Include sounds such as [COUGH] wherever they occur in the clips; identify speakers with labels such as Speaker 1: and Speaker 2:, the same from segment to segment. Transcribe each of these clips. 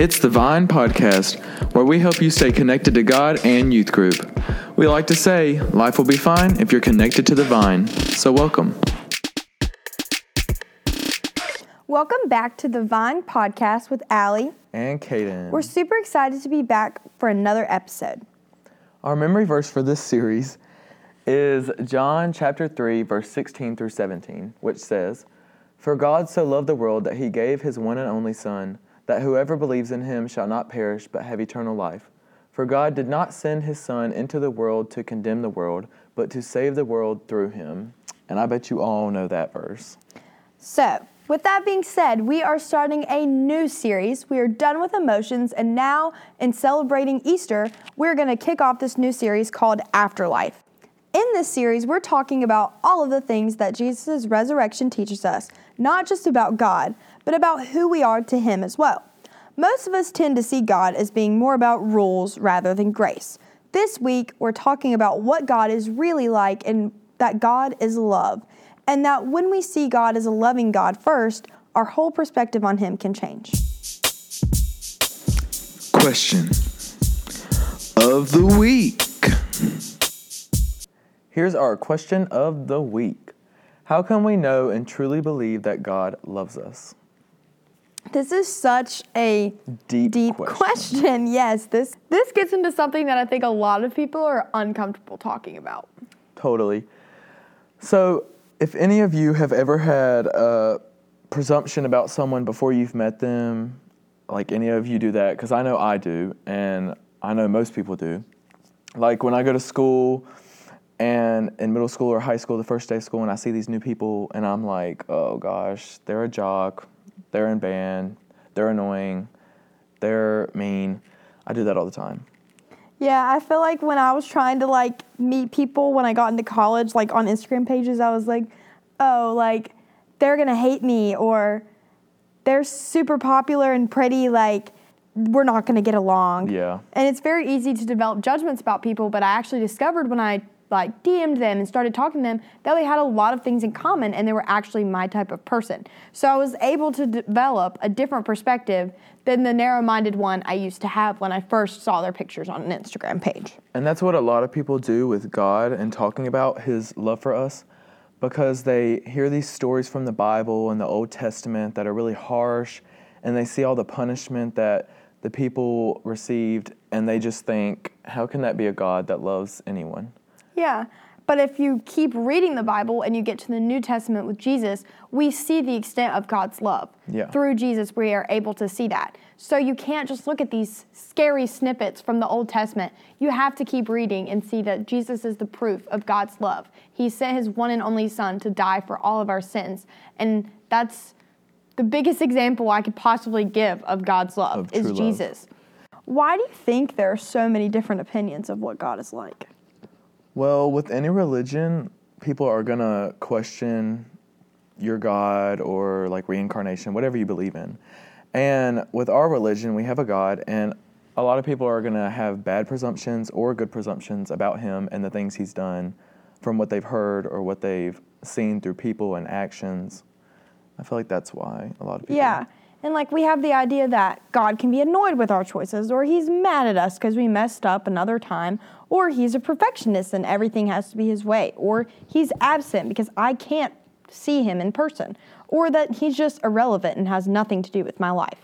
Speaker 1: It's the Vine Podcast, where we help you stay connected to God and youth group. We like to say, life will be fine if you're connected to the Vine. So, welcome.
Speaker 2: Welcome back to the Vine Podcast with Allie.
Speaker 1: And Kaden.
Speaker 2: We're super excited to be back for another episode.
Speaker 1: Our memory verse for this series is John chapter 3, verse 16 through 17, which says, For God so loved the world that he gave his one and only Son, that whoever believes in him shall not perish but have eternal life. For God did not send his Son into the world to condemn the world, but to save the world through him. And I bet you all know that verse.
Speaker 2: So, with that being said, we are starting a new series. We are done with emotions, and now, in celebrating Easter, we're going to kick off this new series called Afterlife. In this series, we're talking about all of the things that Jesus' resurrection teaches us, not just about God, but about who we are to Him as well. Most of us tend to see God as being more about rules rather than grace. This week, we're talking about what God is really like and that God is love and that when we see God as a loving God first, our whole perspective on Him can change.
Speaker 1: Question of the week. Here's our question of the week How can we know and truly believe that God loves us?
Speaker 2: This is such a
Speaker 1: Deep,
Speaker 2: deep
Speaker 1: question.
Speaker 2: question. [LAUGHS] Yes, this this gets into something that I think a lot of people are uncomfortable talking about.
Speaker 1: Totally. So, if any of you have ever had a presumption about someone before you've met them, like any of you do that, because I know I do, and I know most people do. Like when I go to school and in middle school or high school, the first day of school, and I see these new people, and I'm like, oh gosh, they're a jock, they're in band, they're annoying, they're mean. I do that all the time.
Speaker 2: Yeah, I feel like when I was trying to like meet people when I got into college, like on Instagram pages, I was like, oh, like they're gonna hate me or they're super popular and pretty, like we're not gonna get along.
Speaker 1: Yeah.
Speaker 2: And it's very easy to develop judgments about people, but I actually discovered when I like DM'd them and started talking to them that we had a lot of things in common and they were actually my type of person. So I was able to develop a different perspective than the narrow minded one I used to have when I first saw their pictures on an Instagram page.
Speaker 1: And that's what a lot of people do with God and talking about his love for us because they hear these stories from the Bible and the Old Testament that are really harsh and they see all the punishment that the people received and they just think, how can that be a God that loves anyone?
Speaker 2: Yeah. But if you keep reading the Bible and you get to the New Testament with Jesus, we see the extent of God's love.
Speaker 1: Yeah.
Speaker 2: Through Jesus, we are able to see that. So you can't just look at these scary snippets from the Old Testament. You have to keep reading and see that Jesus is the proof of God's love. He sent his one and only Son to die for all of our sins. And that's the biggest example I could possibly give of God's love
Speaker 1: Of
Speaker 2: is
Speaker 1: true love.
Speaker 2: Jesus. Why do you think there are so many different opinions of what God is like?
Speaker 1: Well, with any religion, people are going to question your God or like reincarnation, whatever you believe in. And with our religion, we have a God, and a lot of people are going to have bad presumptions or good presumptions about him and the things he's done from what they've heard or what they've seen through people and actions. I feel like that's why a lot of people.
Speaker 2: Yeah. And like we have the idea that God can be annoyed with our choices, or he's mad at us because we messed up another time, or he's a perfectionist and everything has to be his way, or he's absent because I can't see him in person, or that he's just irrelevant and has nothing to do with my life.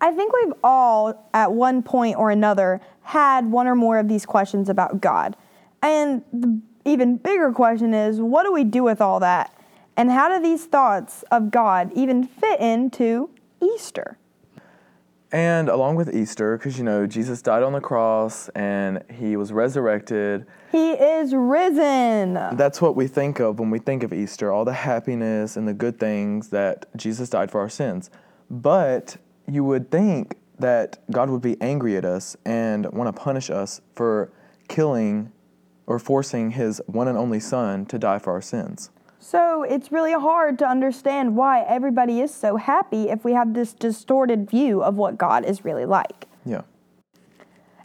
Speaker 2: I think we've all, at one point or another, had one or more of these questions about God. And the even bigger question is what do we do with all that? And how do these thoughts of God even fit into Easter?
Speaker 1: And along with Easter, because you know, Jesus died on the cross and he was resurrected.
Speaker 2: He is risen.
Speaker 1: That's what we think of when we think of Easter all the happiness and the good things that Jesus died for our sins. But you would think that God would be angry at us and want to punish us for killing or forcing his one and only Son to die for our sins.
Speaker 2: So it's really hard to understand why everybody is so happy if we have this distorted view of what God is really like.
Speaker 1: Yeah.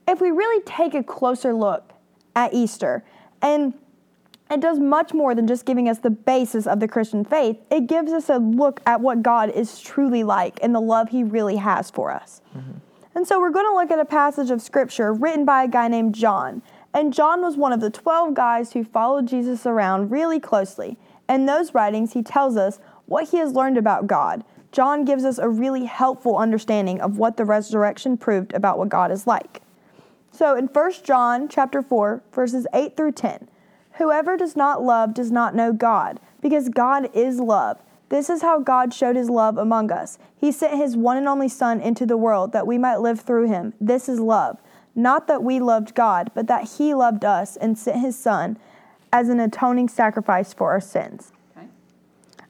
Speaker 2: If we really take a closer look at Easter and It does much more than just giving us the basis of the Christian faith. It gives us a look at what God is truly like and the love He really has for us. Mm-hmm. And so we're going to look at a passage of Scripture written by a guy named John. And John was one of the 12 guys who followed Jesus around really closely. In those writings, he tells us what he has learned about God. John gives us a really helpful understanding of what the resurrection proved about what God is like. So in 1 John chapter 4, verses 8 through 10, whoever does not love does not know God, because God is love. This is how God showed his love among us. He sent his one and only Son into the world that we might live through him. This is love. Not that we loved God, but that he loved us and sent his Son as an atoning sacrifice for our sins.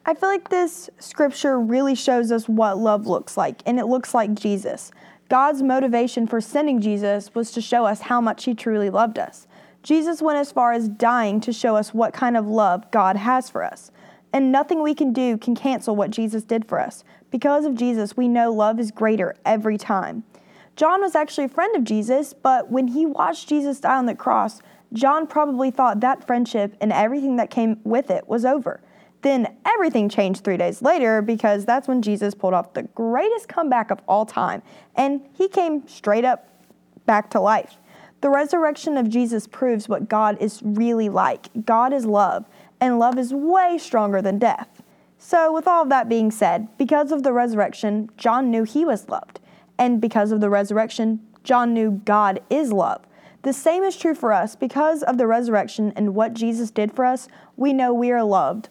Speaker 2: I feel like this scripture really shows us what love looks like, and it looks like Jesus. God's motivation for sending Jesus was to show us how much he truly loved us. Jesus went as far as dying to show us what kind of love God has for us. And nothing we can do can cancel what Jesus did for us. Because of Jesus, we know love is greater every time. John was actually a friend of Jesus, but when he watched Jesus die on the cross, John probably thought that friendship and everything that came with it was over. Then everything changed three days later because that's when Jesus pulled off the greatest comeback of all time. And he came straight up back to life. The resurrection of Jesus proves what God is really like. God is love, and love is way stronger than death. So, with all of that being said, because of the resurrection, John knew he was loved. And because of the resurrection, John knew God is love. The same is true for us. Because of the resurrection and what Jesus did for us, we know we are loved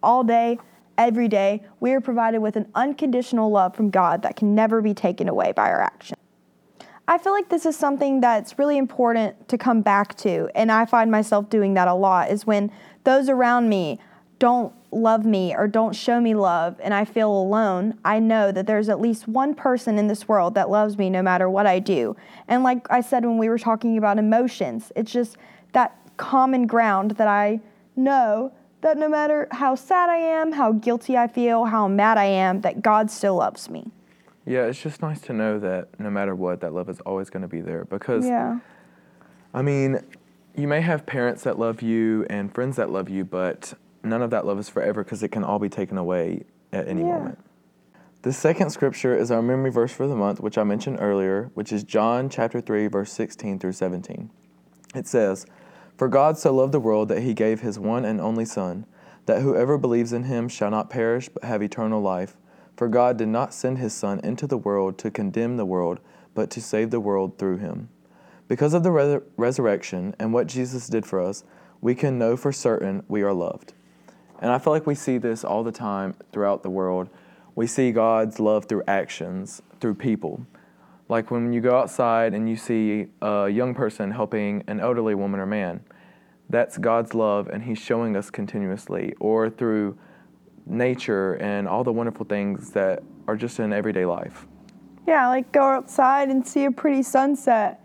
Speaker 2: all day, every day, we are provided with an unconditional love from God that can never be taken away by our actions. I feel like this is something that's really important to come back to, and I find myself doing that a lot is when those around me don't love me or don't show me love and I feel alone, I know that there's at least one person in this world that loves me no matter what I do. And like I said when we were talking about emotions, it's just that common ground that I know that no matter how sad I am, how guilty I feel, how mad I am, that God still loves me.
Speaker 1: Yeah, it's just nice to know that no matter what, that love is always going to be there because, yeah. I mean, you may have parents that love you and friends that love you, but none of that love is forever because it can all be taken away at any yeah. moment. The second scripture is our memory verse for the month, which I mentioned earlier, which is John chapter 3, verse 16 through 17. It says, for God so loved the world that he gave his one and only Son, that whoever believes in him shall not perish but have eternal life. For God did not send his Son into the world to condemn the world, but to save the world through him. Because of the re- resurrection and what Jesus did for us, we can know for certain we are loved. And I feel like we see this all the time throughout the world. We see God's love through actions, through people. Like when you go outside and you see a young person helping an elderly woman or man, that's God's love, and He's showing us continuously, or through nature and all the wonderful things that are just in everyday life.
Speaker 2: Yeah, like go outside and see a pretty sunset.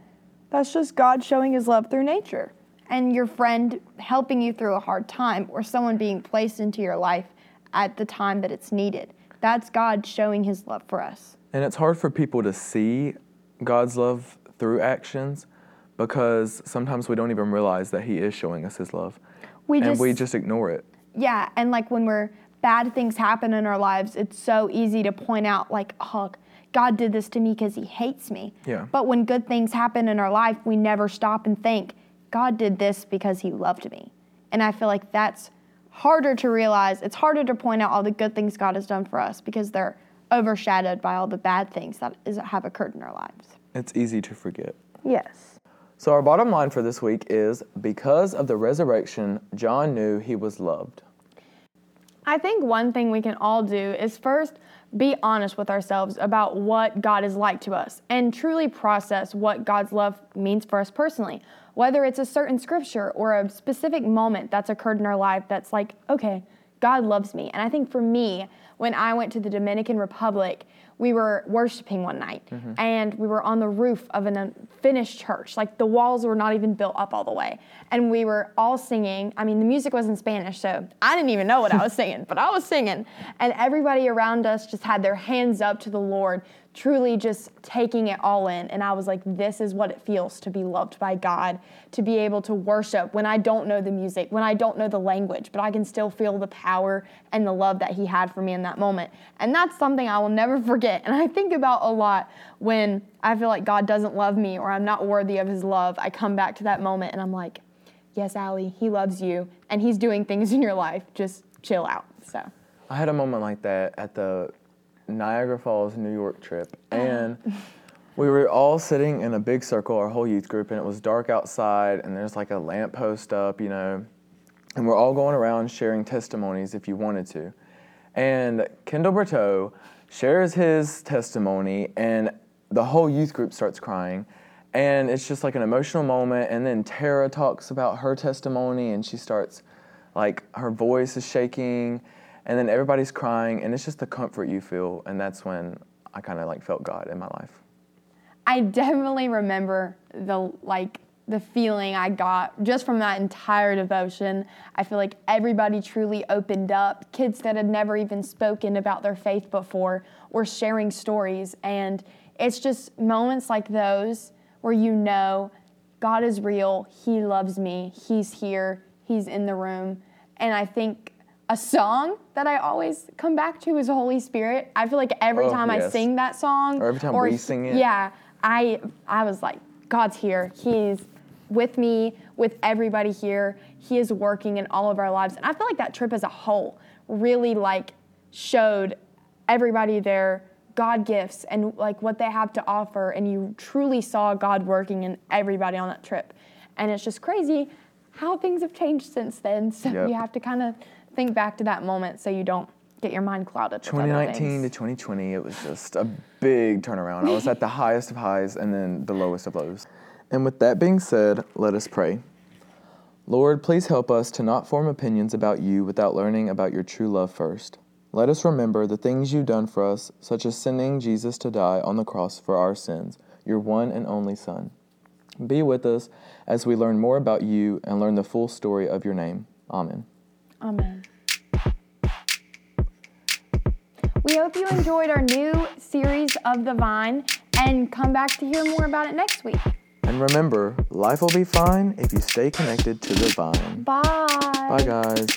Speaker 2: That's just God showing His love through nature. And your friend helping you through a hard time, or someone being placed into your life at the time that it's needed. That's God showing His love for us.
Speaker 1: And it's hard for people to see God's love through actions because sometimes we don't even realize that He is showing us His love. We and just, we just ignore it.
Speaker 2: Yeah, and like when we're bad things happen in our lives, it's so easy to point out like, oh, God did this to me because He hates me.
Speaker 1: Yeah.
Speaker 2: But when good things happen in our life, we never stop and think, God did this because He loved me. And I feel like that's harder to realize. It's harder to point out all the good things God has done for us because they're overshadowed by all the bad things that is, have occurred in our lives.
Speaker 1: It's easy to forget.
Speaker 2: Yes.
Speaker 1: So, our bottom line for this week is because of the resurrection, John knew he was loved.
Speaker 2: I think one thing we can all do is first be honest with ourselves about what God is like to us and truly process what God's love means for us personally. Whether it's a certain scripture or a specific moment that's occurred in our life that's like, okay, God loves me. And I think for me, when I went to the Dominican Republic, we were worshiping one night mm-hmm. and we were on the roof of an uh, unfinished church. Like the walls were not even built up all the way. And we were all singing. I mean, the music was in Spanish, so I didn't even know what I was [LAUGHS] singing, but I was singing. And everybody around us just had their hands up to the Lord, truly just taking it all in. And I was like, this is what it feels to be loved by God, to be able to worship when I don't know the music, when I don't know the language, but I can still feel the power and the love that He had for me in that moment. And that's something I will never forget. And I think about a lot when I feel like God doesn't love me or I'm not worthy of His love. I come back to that moment and I'm like, yes, Allie, He loves you and He's doing things in your life. Just chill out. So.
Speaker 1: I had a moment like that at the Niagara Falls, New York trip, [LAUGHS] uh-huh. and we were all sitting in a big circle, our whole youth group, and it was dark outside, and there's like a lamp post up, you know, and we're all going around sharing testimonies if you wanted to. And Kendall Berteau shares his testimony, and the whole youth group starts crying. And it's just like an emotional moment. And then Tara talks about her testimony, and she starts, like, her voice is shaking, and then everybody's crying, and it's just the comfort you feel. And that's when I kind of like felt God in my life.
Speaker 2: I definitely remember the like the feeling I got just from that entire devotion. I feel like everybody truly opened up. Kids that had never even spoken about their faith before were sharing stories and it's just moments like those where you know God is real, he loves me, he's here, he's in the room. And I think a song that I always come back to is Holy Spirit. I feel like every
Speaker 1: Oh,
Speaker 2: time I sing that song
Speaker 1: Or every time we sing it.
Speaker 2: Yeah, I I was like, God's here. He's with me, with everybody here. He is working in all of our lives. And I feel like that trip as a whole really like showed everybody their God gifts and like what they have to offer. And you truly saw God working in everybody on that trip. And it's just crazy how things have changed since then. [LAUGHS] So
Speaker 1: Yep.
Speaker 2: you have to kind of think back to that moment so you don't get your mind clouded. with other
Speaker 1: 2019 to 2020, it was just a big turnaround. I was at the highest of highs and then the lowest of lows. And with that being said, let us pray. Lord, please help us to not form opinions about you without learning about your true love first. Let us remember the things you've done for us, such as sending Jesus to die on the cross for our sins, your one and only Son. Be with us as we learn more about you and learn the full story of your name. Amen.
Speaker 2: Amen. We hope you enjoyed our new series of The Vine and come back to hear more about it next week.
Speaker 1: And remember, life will be fine if you stay connected to the vine.
Speaker 2: Bye.
Speaker 1: Bye, guys.